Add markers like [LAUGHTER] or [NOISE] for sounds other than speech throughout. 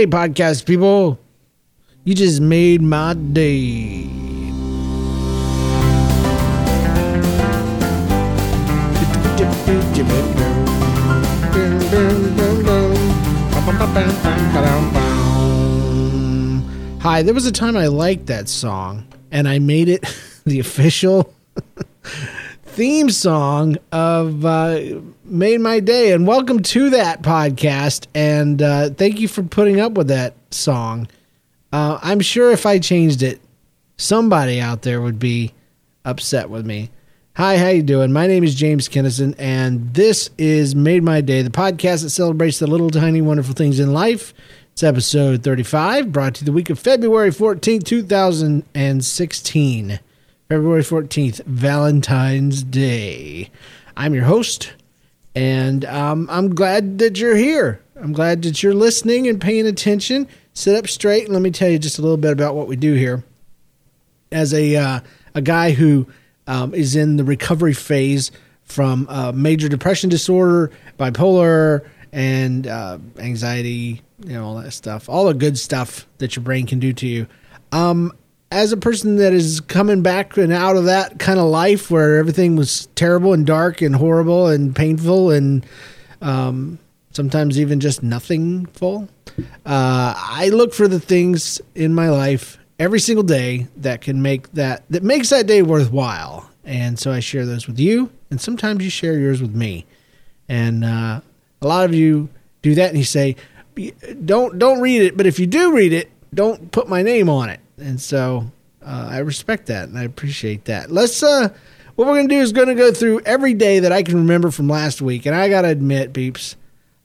Hey, podcast people, you just made my day. Hi, there was a time I liked that song, and I made it [LAUGHS] the official theme song of uh, Made My Day. And welcome to that podcast. And uh, thank you for putting up with that song. Uh, I'm sure if I changed it, somebody out there would be upset with me. Hi, how you doing? My name is James Kennison, and this is Made My Day, the podcast that celebrates the little tiny wonderful things in life. It's episode 35, brought to you the week of February 14th, 2016. February 14th, Valentine's Day. I'm your host, and um, I'm glad that you're here. I'm glad that you're listening and paying attention. Sit up straight, and let me tell you just a little bit about what we do here. As a, uh, a guy who um, is in the recovery phase from uh, major depression disorder, bipolar, and uh, anxiety, you know, all that stuff, all the good stuff that your brain can do to you. Um, as a person that is coming back and out of that kind of life where everything was terrible and dark and horrible and painful and um, sometimes even just nothingful, uh, I look for the things in my life every single day that can make that that makes that day worthwhile. And so I share those with you, and sometimes you share yours with me. And uh, a lot of you do that, and you say, "Don't don't read it," but if you do read it, don't put my name on it. And so uh, I respect that, and I appreciate that. Let's uh, what we're gonna do is gonna go through every day that I can remember from last week, and I gotta admit, beeps,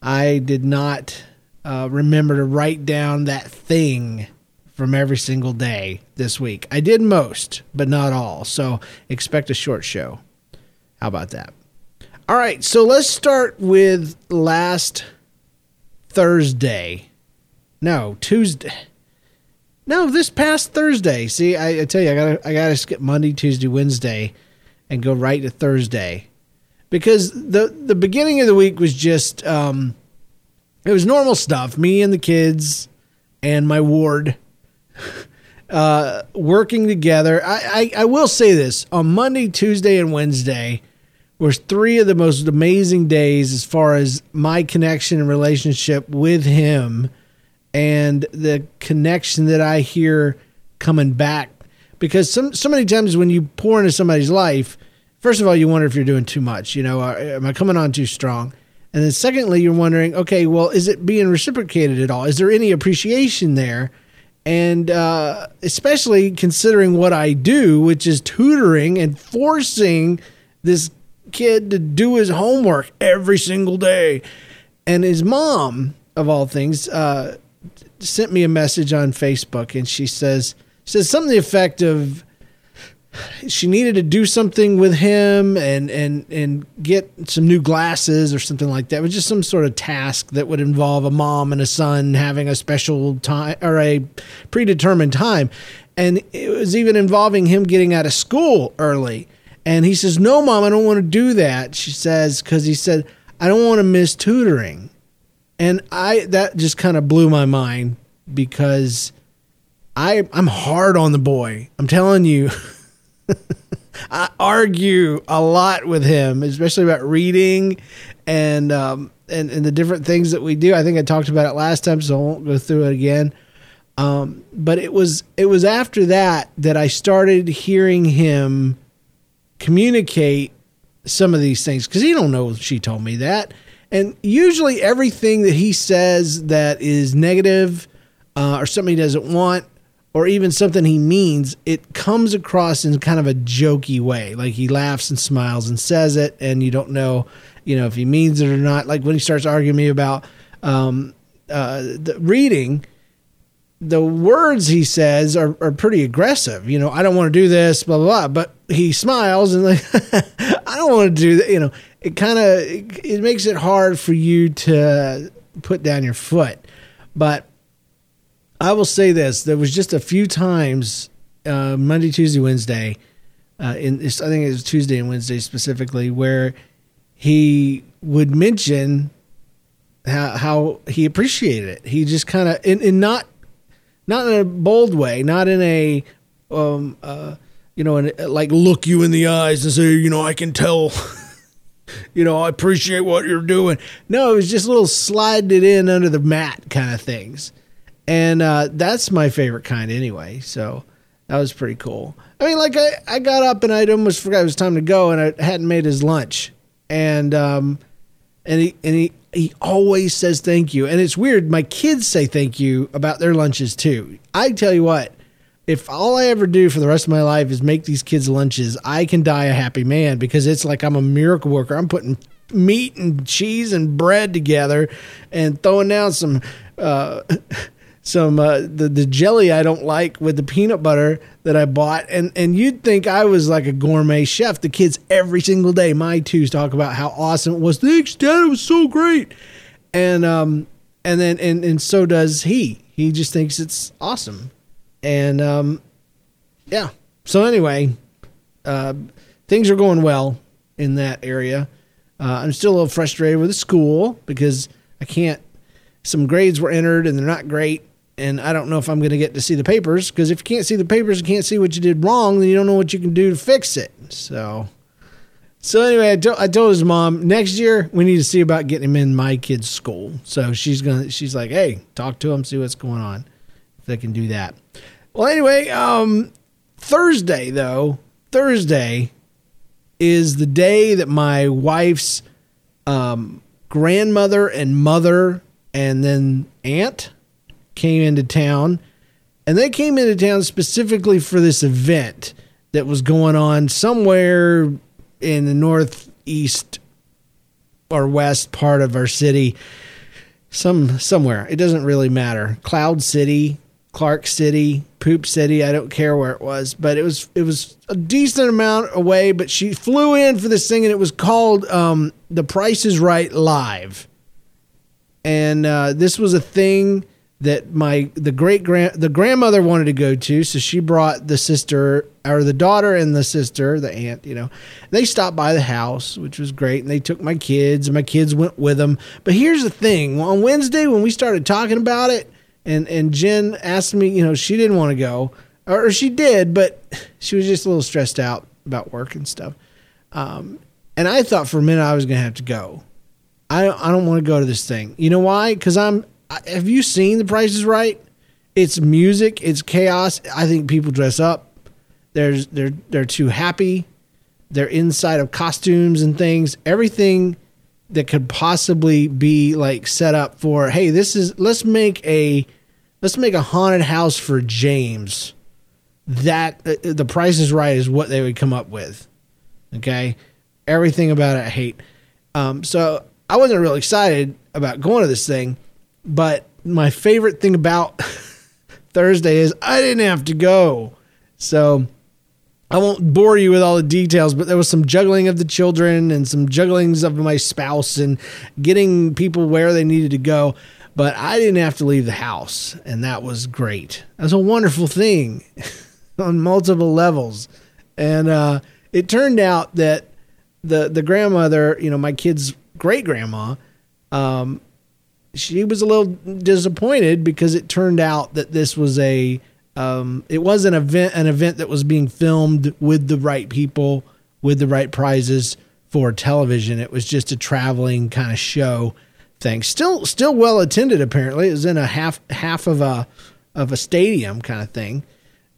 I did not uh, remember to write down that thing from every single day this week. I did most, but not all. So expect a short show. How about that? All right, so let's start with last Thursday. No, Tuesday. No, this past Thursday. See, I, I tell you, I gotta I gotta skip Monday, Tuesday, Wednesday, and go right to Thursday, because the the beginning of the week was just um, it was normal stuff. Me and the kids and my ward [LAUGHS] uh, working together. I, I I will say this on Monday, Tuesday, and Wednesday was three of the most amazing days as far as my connection and relationship with him and the connection that I hear coming back. Because some so many times when you pour into somebody's life, first of all, you wonder if you're doing too much. You know, am I coming on too strong? And then secondly, you're wondering, okay, well, is it being reciprocated at all? Is there any appreciation there? And uh, especially considering what I do, which is tutoring and forcing this kid to do his homework every single day. And his mom, of all things, uh, sent me a message on Facebook, and she says she says something the effect of she needed to do something with him and and and get some new glasses or something like that. It was just some sort of task that would involve a mom and a son having a special time or a predetermined time. And it was even involving him getting out of school early. And he says, "No, mom, I don't want to do that." She says cuz he said, "I don't want to miss tutoring." And I that just kind of blew my mind because I I'm hard on the boy. I'm telling you. [LAUGHS] I argue a lot with him, especially about reading and um, and and the different things that we do. I think I talked about it last time, so I won't go through it again. Um, but it was it was after that that I started hearing him communicate some of these things because he don't know she told me that, and usually everything that he says that is negative uh, or something he doesn't want or even something he means, it comes across in kind of a jokey way. Like he laughs and smiles and says it, and you don't know, you know, if he means it or not. Like when he starts arguing me about um, uh, the reading, the words he says are, are pretty aggressive. You know, I don't want to do this, blah, blah, blah. But he smiles and [LAUGHS] like, I don't want to do that. You know, it kind of, it, it makes it hard for you to put down your foot. But I will say this: there was just a few times, uh, Monday, Tuesday, Wednesday, uh, in I think it was Tuesday and Wednesday specifically, where he would mention how, how he appreciated it. He just kind of and, in not not in a bold way, not in a um uh you know, like look you in the eyes and say, you know, I can tell [LAUGHS] you know, I appreciate what you're doing. No, it was just a little slide it in under the mat kind of things. And uh, that's my favorite kind anyway. So that was pretty cool. I mean, like I, I got up and I almost forgot it was time to go and I hadn't made his lunch. And um and he and he he always says thank you. And it's weird, my kids say thank you about their lunches too. I tell you what, if all I ever do for the rest of my life is make these kids lunches, I can die a happy man because it's like I'm a miracle worker. I'm putting meat and cheese and bread together and throwing down some uh, [LAUGHS] some uh, the the jelly I don't like with the peanut butter that I bought and and you'd think I was like a gourmet chef. The kids every single day, my twos talk about how awesome it was. Thanks, Dad, it was so great. And um and then and and so does he. He just thinks it's awesome. And um, yeah. So anyway, uh, things are going well in that area. Uh, I'm still a little frustrated with the school because I can't. Some grades were entered and they're not great, and I don't know if I'm going to get to see the papers because if you can't see the papers and can't see what you did wrong, then you don't know what you can do to fix it. So, so anyway, I, I told his mom next year we need to see about getting him in my kid's school. So she's gonna, she's like, hey, talk to him, see what's going on, if they can do that. Well, anyway, um, Thursday though, Thursday is the day that my wife's um, grandmother and mother and then aunt came into town. And they came into town specifically for this event that was going on somewhere in the northeast or west part of our city. Some somewhere. It doesn't really matter. Cloud City, Clark City, Poop City. I don't care where it was, but it was it was a decent amount away. But she flew in for this thing, and it was called um, "The Price Is Right Live," and uh, this was a thing that my the great grand the grandmother wanted to go to, so she brought the sister or the daughter and the sister, the aunt, you know. They stopped by the house, which was great, and they took my kids, and my kids went with them. But here's the thing: on Wednesday when we started talking about it and and Jen asked me, you know, she didn't want to go, or, she did, but she was just a little stressed out about work and stuff. Um, and I thought for a minute I was going to have to go. I I don't want to go to this thing. You know why? Because I'm. Have you seen The Price Is Right? It's music. It's chaos. I think people dress up. There's they're they're too happy. They're inside of costumes and things. Everything that could possibly be like set up for hey this is let's make a let's make a haunted house for James. That uh, the price is right is what they would come up with. Okay, everything about it I hate. Um, so I wasn't really excited about going to this thing, but my favorite thing about [LAUGHS] Thursday is I didn't have to go. So I won't bore you with all the details, but there was some juggling of the children and some jugglings of my spouse and getting people where they needed to go but I didn't have to leave the house, and that was great. That was a wonderful thing [LAUGHS] on multiple levels, and uh, it turned out that the the grandmother, you know, my kid's great grandma, um, she was a little disappointed because it turned out that this was a um, it was an event an event that was being filmed with the right people with the right prizes for television. It was just a traveling kind of show thing. Still, still well attended. Apparently, it was in a half half of a of a stadium kind of thing.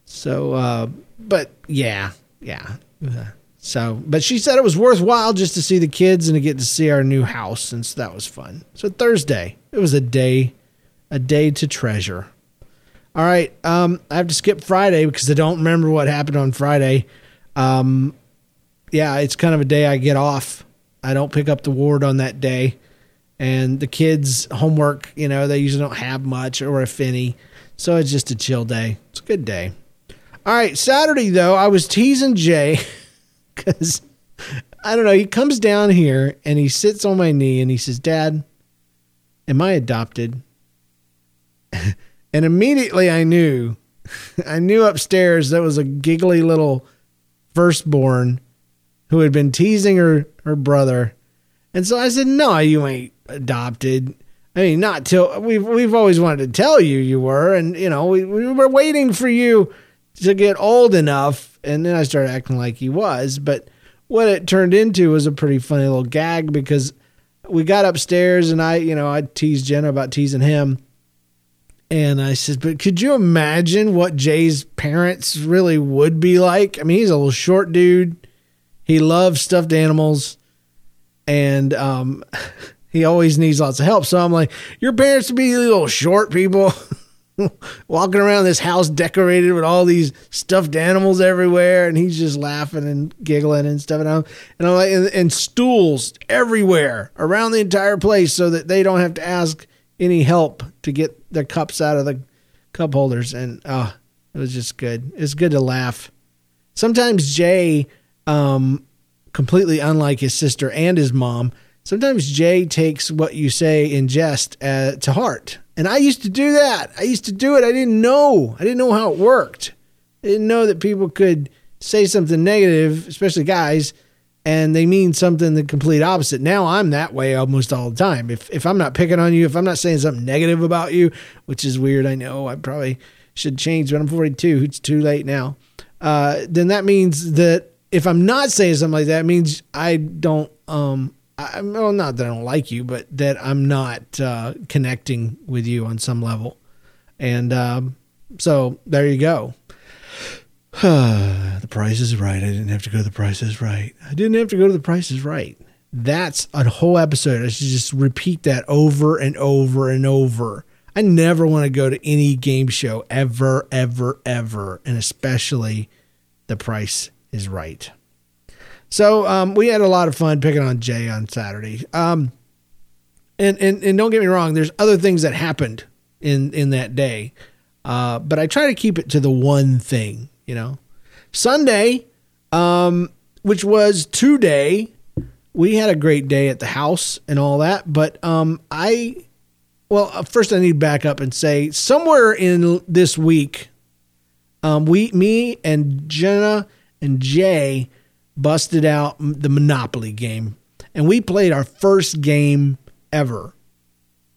So, uh, but yeah, yeah. So, but she said it was worthwhile just to see the kids and to get to see our new house, since that was fun. So Thursday, it was a day, a day to treasure. All right, um, I have to skip Friday because I don't remember what happened on Friday. Um, yeah, it's kind of a day I get off. I don't pick up the ward on that day and the kids' homework, you know, they usually don't have much or if any. So it's just a chill day. It's a good day. All right, Saturday though, I was teasing Jay [LAUGHS] because I don't know. He comes down here and he sits on my knee and he says, "Dad, am I adopted?" [LAUGHS] and immediately I knew, [LAUGHS] I knew upstairs that was a giggly little firstborn who had been teasing her her brother, and so I said, "No, you ain't adopted. I mean, not till we've we've always wanted to tell you you were, and you know we, we were waiting for you to get old enough, and then I started acting like he was. But what it turned into was a pretty funny little gag because we got upstairs and I, you know, I teased Jenna about teasing him. And I said, but could you imagine what Jay's parents really would be like? I mean, he's a little short dude. He loves stuffed animals. And um, [LAUGHS] he always needs lots of help. So I'm like, your parents would be little short people. [LAUGHS] [LAUGHS] walking around this house decorated with all these stuffed animals everywhere, and he's just laughing and giggling and stuff. And I'm, and I'm like, and, and, stools everywhere around the entire place, so that they don't have to ask any help to get their cups out of the cup holders. And oh, it was just good. It's good to laugh. Sometimes Jay, um, completely unlike his sister and his mom, sometimes Jay takes what you say in jest uh, to heart and I used to do that. I used to do it. I didn't know. I didn't know how it worked. I didn't know that people could say something negative, especially guys, and they mean something the complete opposite. Now I'm that way almost all the time. If if I'm not picking on you, if I'm not saying something negative about you, which is weird, I know I probably should change, but I'm 42. It's too late now. Uh, then that means that if I'm not saying something like that, means I don't um I, well, not that I don't like you, but that I'm not uh, connecting with you on some level. And um, so there you go. [SIGHS] the price is right. I didn't have to go to the price is right. I didn't have to go to the price is right. That's a whole episode. I should just repeat that over and over and over. I never want to go to any game show ever, ever, ever. And especially the price is right. So um, we had a lot of fun picking on Jay on Saturday. Um, and, and and don't get me wrong, there's other things that happened in in that day, uh, but I try to keep it to the one thing. You know, Sunday, um, which was today, we had a great day at the house and all that. But um, I, well, uh, first I need to back up and say somewhere in this week, um, we, me and Jenna and Jay busted out the Monopoly game, and we played our first game ever,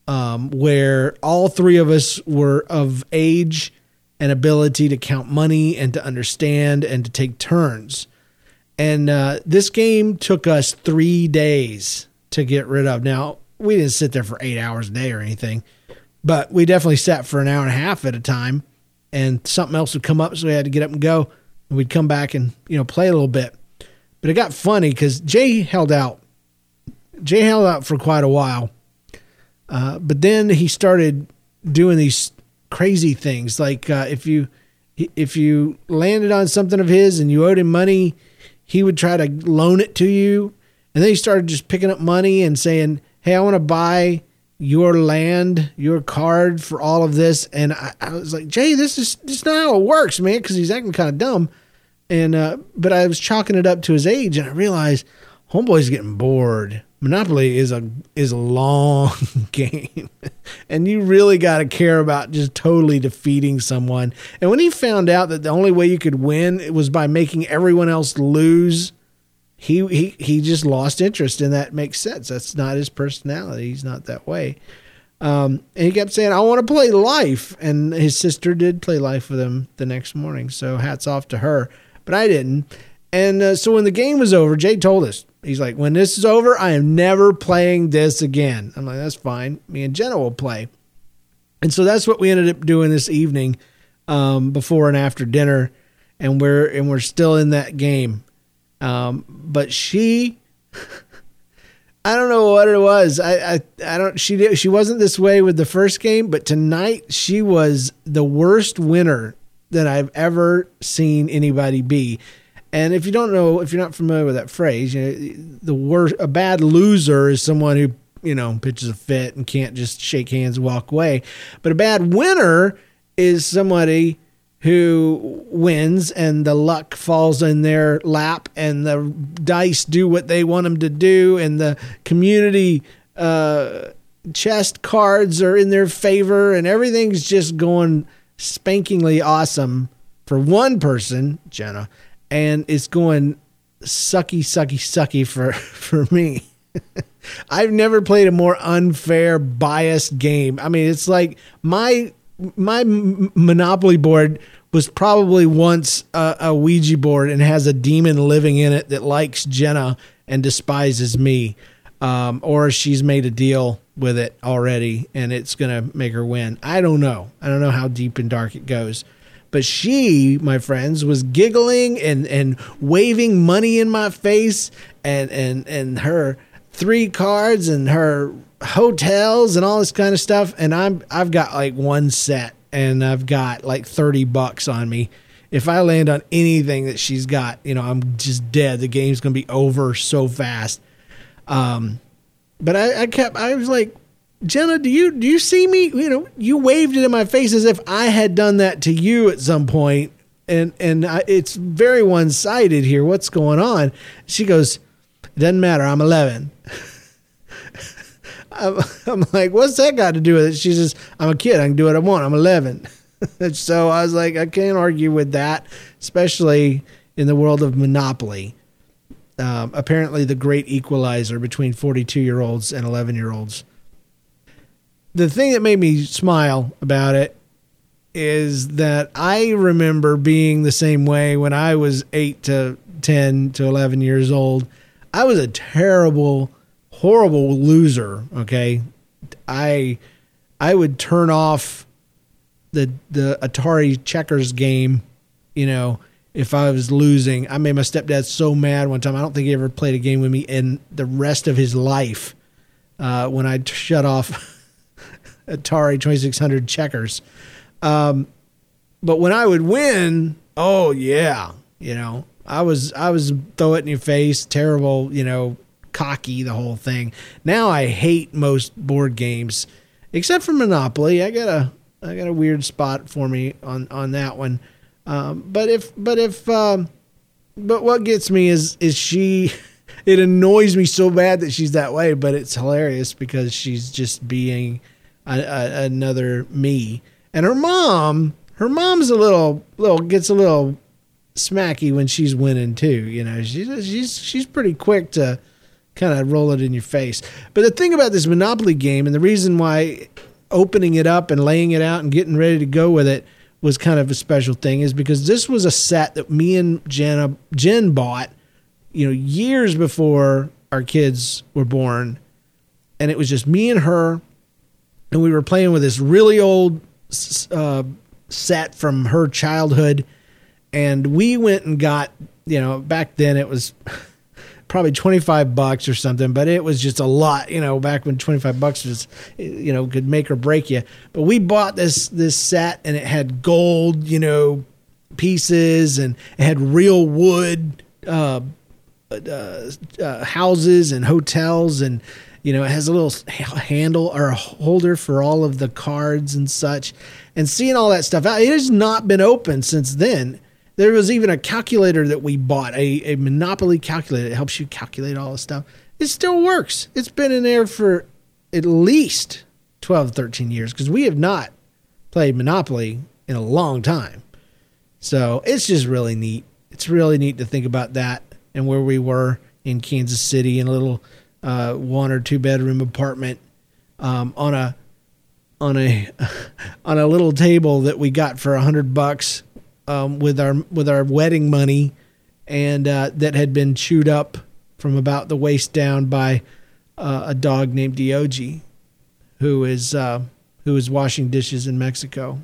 um, where all three of us were of age and ability to count money and to understand and to take turns. And uh, this game took us three days to get rid of. Now, we didn't sit there for eight hours a day or anything, but we definitely sat for an hour and a half at a time. And something else would come up, so we had to get up and go. And we'd come back and you know play a little bit. But it got funny because Jay held out. Jay held out for quite a while. Uh, but then he started doing these crazy things. Like uh, if you if you landed on something of his and you owed him money, he would try to loan it to you. And then he started just picking up money and saying, "Hey, I want to buy your land, your card for all of this." And I, I was like, "Jay, this is this not how it works, man," because he's acting kind of dumb. And uh, but I was chalking it up to his age, and I realized homeboy's getting bored. Monopoly is a is a long [LAUGHS] game, and you really got to care about just totally defeating someone. And when he found out that the only way you could win was by making everyone else lose, he he he just lost interest, and that makes sense. That's not his personality. He's not that way. Um, and he kept saying, "I want to play life," and his sister did play life with him the next morning. So hats off to her but I didn't. And uh, so when the game was over, Jay told us, he's like, when this is over, I am never playing this again. I'm like, that's fine. Me and Jenna will play. And so that's what we ended up doing this evening, um, before and after dinner. And we're, and we're still in that game. Um, but she, [LAUGHS] I don't know what it was. I, I, I don't, she did, she wasn't this way with the first game, but tonight she was the worst winner that I've ever seen anybody be. And if you don't know, if you're not familiar with that phrase, you know, the worst, a bad loser is someone who, you know, pitches a fit and can't just shake hands and walk away. But a bad winner is somebody who wins and the luck falls in their lap and the dice do what they want them to do and the community uh, chest cards are in their favor and everything's just going spankingly awesome for one person, Jenna, and it's going sucky, sucky, sucky for [LAUGHS] for me. [LAUGHS] I've never played a more unfair, biased game. I mean, it's like my my Monopoly board was probably once a, a, Ouija board and has a demon living in it that likes Jenna and despises me, um, or she's made a deal with it already and it's gonna make her win. I don't know. I don't know how deep and dark it goes. But she, my friends, was giggling and, and waving money in my face and, and, and her three cards and her hotels and all this kind of stuff. And I'm I've got like one set and I've got like 30 bucks on me. If I land on anything that she's got, you know, I'm just dead. The game's going to be over so fast. Um, but I, I kept, I was like, Jenna, do you do you see me? You know, you waved it in my face as if I had done that to you at some point, and and I, it's very one sided here. What's going on? She goes, it doesn't matter. I'm 11. [LAUGHS] I'm, I'm, like, what's that got to do with it? She says, I'm a kid. I can do what I want. I'm 11. [LAUGHS] so I was like, I can't argue with that, especially in the world of Monopoly. Um, apparently, the great equalizer between 42 year olds and 11 year olds. The thing that made me smile about it is that I remember being the same way when I was 8 to 10 to 11 years old. I was a terrible horrible loser. Okay, I I would turn off the the Atari checkers game. You know, if I was losing, I made my stepdad so mad one time. I don't think he ever played a game with me in the rest of his life. Uh, when I shut off [LAUGHS] Atari twenty six hundred checkers, um, but when I would win, oh yeah, you know, I was I was throw it in your face, terrible, you know, cocky the whole thing. Now I hate most board games, except for Monopoly. I got a I got a weird spot for me on on that one. Um, but if but if um, but what gets me is is she. [LAUGHS] It annoys me so bad that she's that way, but it's hilarious because she's just being a, a, another me. And her mom, her mom's a little little gets a little smacky when she's winning too. You know, she's she's she's pretty quick to kind of roll it in your face. But the thing about this Monopoly game, and the reason why opening it up and laying it out and getting ready to go with it was kind of a special thing, is because this was a set that me and Jenna Jen bought, you know, years before our kids were born, and it was just me and her, and we were playing with this really old uh, set from her childhood, and we went and got, you know, back then it was probably 25 bucks or something, but it was just a lot, you know, back when 25 bucks was, you know, could make or break you. But we bought this, this set and it had gold, you know, pieces and it had real wood, uh, uh, uh, houses and hotels and, you know, it has a little handle or a holder for all of the cards and such. And seeing all that stuff out, it has not been open since then there was even a calculator that we bought, a, a Monopoly calculator. It helps you calculate all this stuff. It still works. It's been in there for at least 12, 13 years because we have not played Monopoly in a long time. So it's just really neat. It's really neat to think about that and where we were in Kansas City in a little uh, one or two bedroom apartment um, on a on a [LAUGHS] on a little table that we got for a hundred bucks um, with our with our wedding money, and uh, that had been chewed up from about the waist down by uh, a dog named Diogi, who is uh, who is washing dishes in Mexico.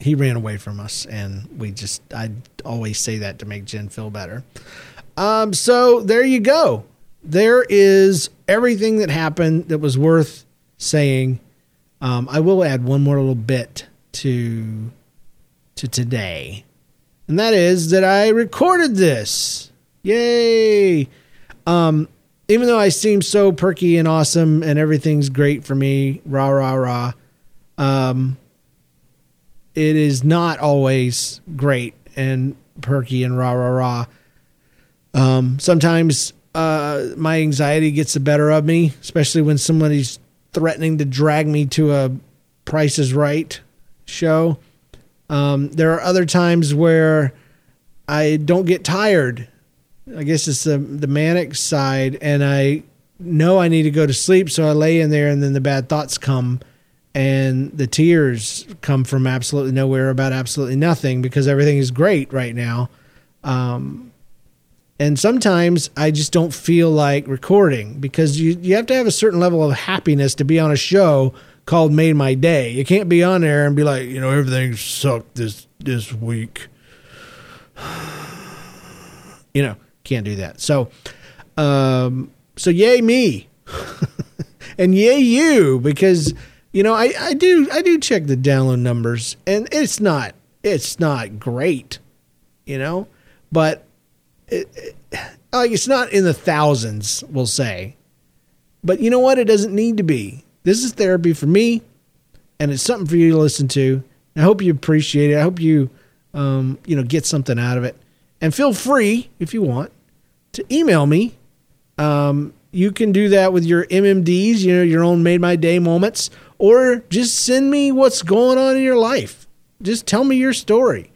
He ran away from us, and we just I always say that to make Jen feel better. Um, so there you go. There is everything that happened that was worth saying. Um, I will add one more little bit to to today. And that is that I recorded this. Yay! Um, even though I seem so perky and awesome and everything's great for me, rah rah rah. Um, it is not always great and perky and rah rah rah. Um, sometimes uh, my anxiety gets the better of me, especially when somebody's threatening to drag me to a Price is Right show. Um, there are other times where I don't get tired. I guess it's the, the manic side, and I know I need to go to sleep, so I lay in there, and then the bad thoughts come, and the tears come from absolutely nowhere about absolutely nothing because everything is great right now. Um, and sometimes I just don't feel like recording because you you have to have a certain level of happiness to be on a show called Made My Day. You can't be on there and be like, you know, everything sucked this this week. [SIGHS] you know, can't do that. So, um, so yay me, [LAUGHS] and yay you because you know I I do I do check the download numbers and it's not it's not great, you know, but it, it, like it's not in the thousands, we'll say. But you know what? It doesn't need to be. This is therapy for me, and it's something for you to listen to. I hope you appreciate it. I hope you, um, you know, get something out of it. And feel free, if you want, to email me. Um, you can do that with your MMDs, you know, your own made my day moments, or just send me what's going on in your life. Just tell me your story.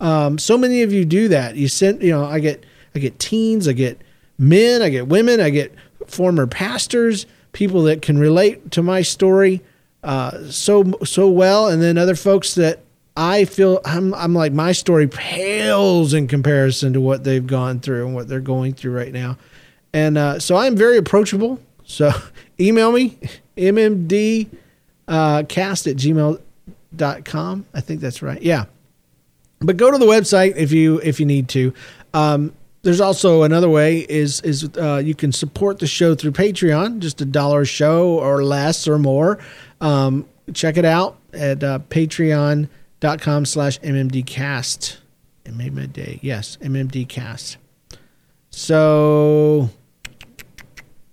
Um, so many of you do that. You send, you know, I get, I get teens, I get men, I get women, I get former pastors, people that can relate to my story uh, so so well, and then other folks that I feel I'm I'm like my story pales in comparison to what they've gone through and what they're going through right now, and uh, so I'm very approachable. So [LAUGHS] email me mmd uh, cast at gmail.com. I think that's right. Yeah, but go to the website if you if you need to. Um, there's also another way is is uh, you can support the show through Patreon, just a dollar a show or less or more. Um, check it out at uh, patreon.com slash mmdcast. It made my day. Yes, mmdcast. So,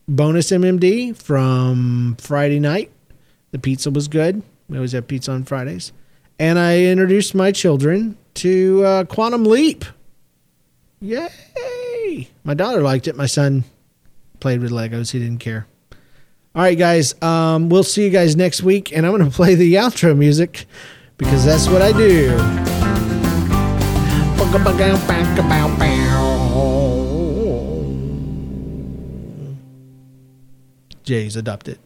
bonus MMD from Friday night. The pizza was good. We always have pizza on Fridays. And I introduced my children to uh, Quantum Leap. Yay! My daughter liked it. My son played with Legos. He didn't care. All right, guys. Um, we'll see you guys next week, and I'm going [LAUGHS] to play the outro music because that's what I do. Jay's adopted.